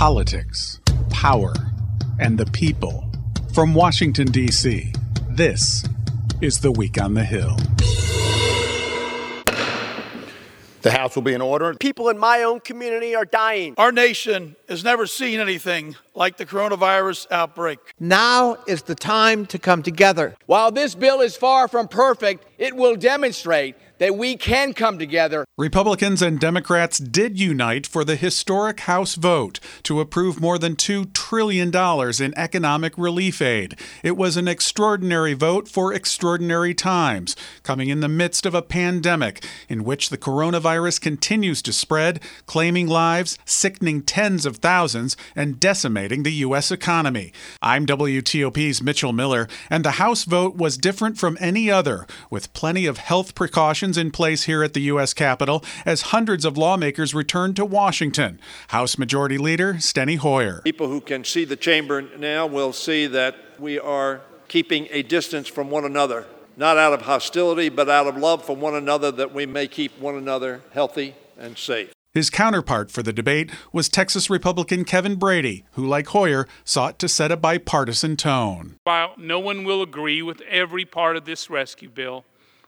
politics, power, and the people. From Washington, D.C., this is The Week on the Hill. The House will be in order. People in my own community are dying. Our nation has never seen anything like the coronavirus outbreak. Now is the time to come together. While this bill is far from perfect, it will demonstrate that we can come together. Republicans and Democrats did unite for the historic House vote to approve more than $2 trillion in economic relief aid. It was an extraordinary vote for extraordinary times, coming in the midst of a pandemic in which the coronavirus continues to spread, claiming lives, sickening tens of thousands, and decimating the U.S. economy. I'm WTOP's Mitchell Miller, and the House vote was different from any other, with plenty of health precautions in place here at the U.S. Capitol as hundreds of lawmakers return to Washington. House Majority Leader Steny Hoyer. People who can see the chamber now will see that we are keeping a distance from one another, not out of hostility, but out of love for one another, that we may keep one another healthy and safe. His counterpart for the debate was Texas Republican Kevin Brady, who, like Hoyer, sought to set a bipartisan tone. While no one will agree with every part of this rescue bill,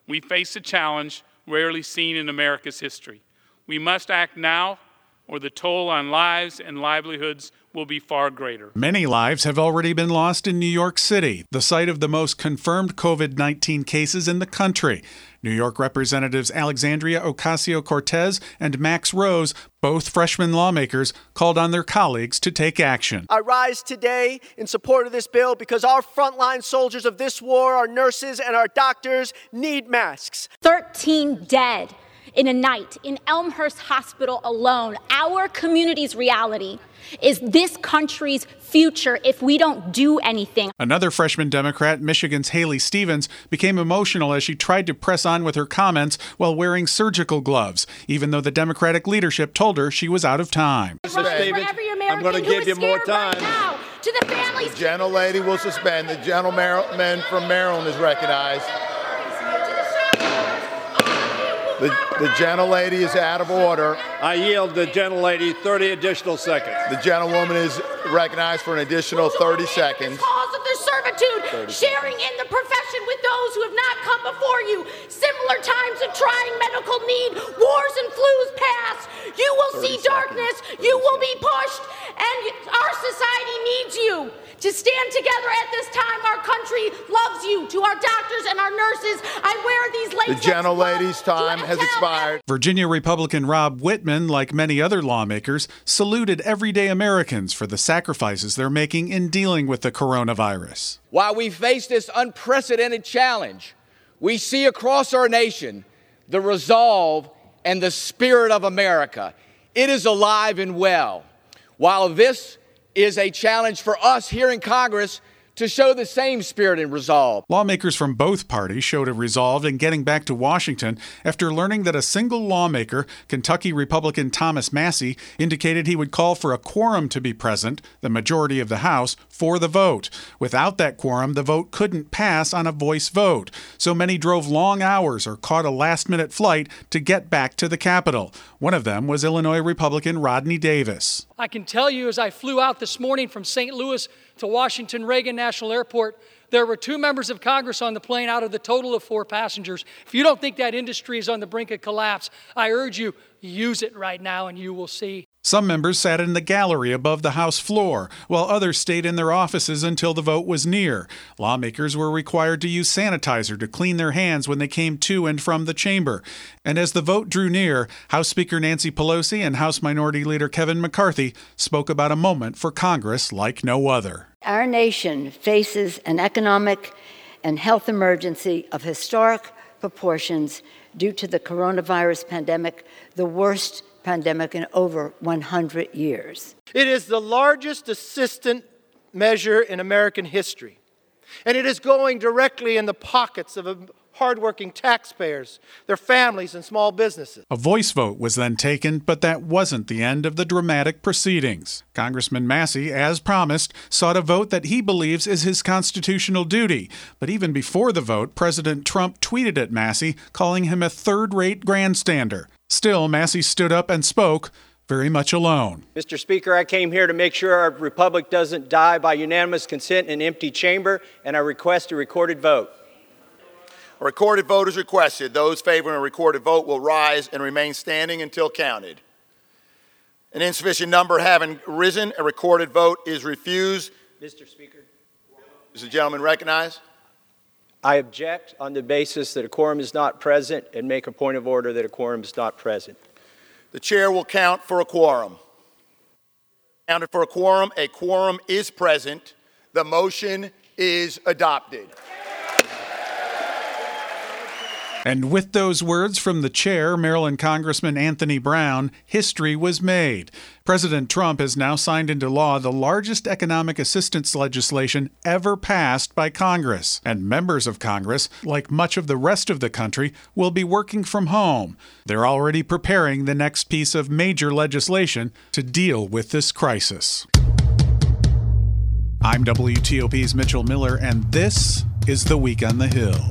we face a challenge rarely seen in America's history. We must act now, or the toll on lives and livelihoods will be far greater. Many lives have already been lost in New York City, the site of the most confirmed COVID 19 cases in the country. New York Representatives Alexandria Ocasio Cortez and Max Rose, both freshman lawmakers, called on their colleagues to take action. I rise today in support of this bill because our frontline soldiers of this war, our nurses and our doctors, need masks. 13 dead in a night in Elmhurst Hospital alone, our community's reality is this country's future if we don't do anything. Another freshman Democrat, Michigan's Haley Stevens, became emotional as she tried to press on with her comments while wearing surgical gloves, even though the Democratic leadership told her she was out of time. David, I'm going to give you more time. Right to the families. The gentle lady will suspend. The gentleman from Maryland is recognized. The, the gentle lady is out of order. I yield the gentle lady 30 additional seconds. The gentlewoman is recognized for an additional 30 seconds. Cause of their servitude, sharing in the profession with those who have not come before you. Similar times of trying medical need, wars and flus pass. You will see darkness. You will be pushed, and our society needs you to stand together at this time. Our country loves you. To our doctors and our nurses, I wear these latex The gentle gloves lady's time has expired. Virginia Republican Rob Wittman, like many other lawmakers, saluted everyday Americans for the sacrifices they're making in dealing with the coronavirus. While we face this unprecedented challenge, we see across our nation the resolve and the spirit of America. It is alive and well. While this is a challenge for us here in Congress to show the same spirit and resolve. Lawmakers from both parties showed a resolve in getting back to Washington after learning that a single lawmaker, Kentucky Republican Thomas Massie, indicated he would call for a quorum to be present, the majority of the House, for the vote. Without that quorum, the vote couldn't pass on a voice vote. So many drove long hours or caught a last minute flight to get back to the Capitol. One of them was Illinois Republican Rodney Davis. I can tell you as I flew out this morning from St. Louis to Washington Reagan National Airport, there were two members of Congress on the plane out of the total of four passengers. If you don't think that industry is on the brink of collapse, I urge you, use it right now and you will see. Some members sat in the gallery above the House floor, while others stayed in their offices until the vote was near. Lawmakers were required to use sanitizer to clean their hands when they came to and from the chamber. And as the vote drew near, House Speaker Nancy Pelosi and House Minority Leader Kevin McCarthy spoke about a moment for Congress like no other. Our nation faces an economic and health emergency of historic proportions due to the coronavirus pandemic, the worst pandemic in over 100 years. It is the largest assistance measure in American history. And it is going directly in the pockets of hardworking taxpayers, their families, and small businesses. A voice vote was then taken, but that wasn't the end of the dramatic proceedings. Congressman Massie, as promised, sought a vote that he believes is his constitutional duty. But even before the vote, President Trump tweeted at Massie, calling him a third rate grandstander. Still, Massie stood up and spoke, very much alone. Mr. Speaker, I came here to make sure our republic doesn't die by unanimous consent in an empty chamber, and I request a recorded vote. A recorded vote is requested. Those favoring a recorded vote will rise and remain standing until counted. An insufficient number having risen, a recorded vote is refused. Mr. Speaker. Is the gentleman recognized? I object on the basis that a quorum is not present and make a point of order that a quorum is not present. The chair will count for a quorum. Counted for a quorum, a quorum is present. The motion is adopted. And with those words from the chair, Maryland Congressman Anthony Brown, history was made. President Trump has now signed into law the largest economic assistance legislation ever passed by Congress. And members of Congress, like much of the rest of the country, will be working from home. They're already preparing the next piece of major legislation to deal with this crisis. I'm WTOP's Mitchell Miller, and this is The Week on the Hill.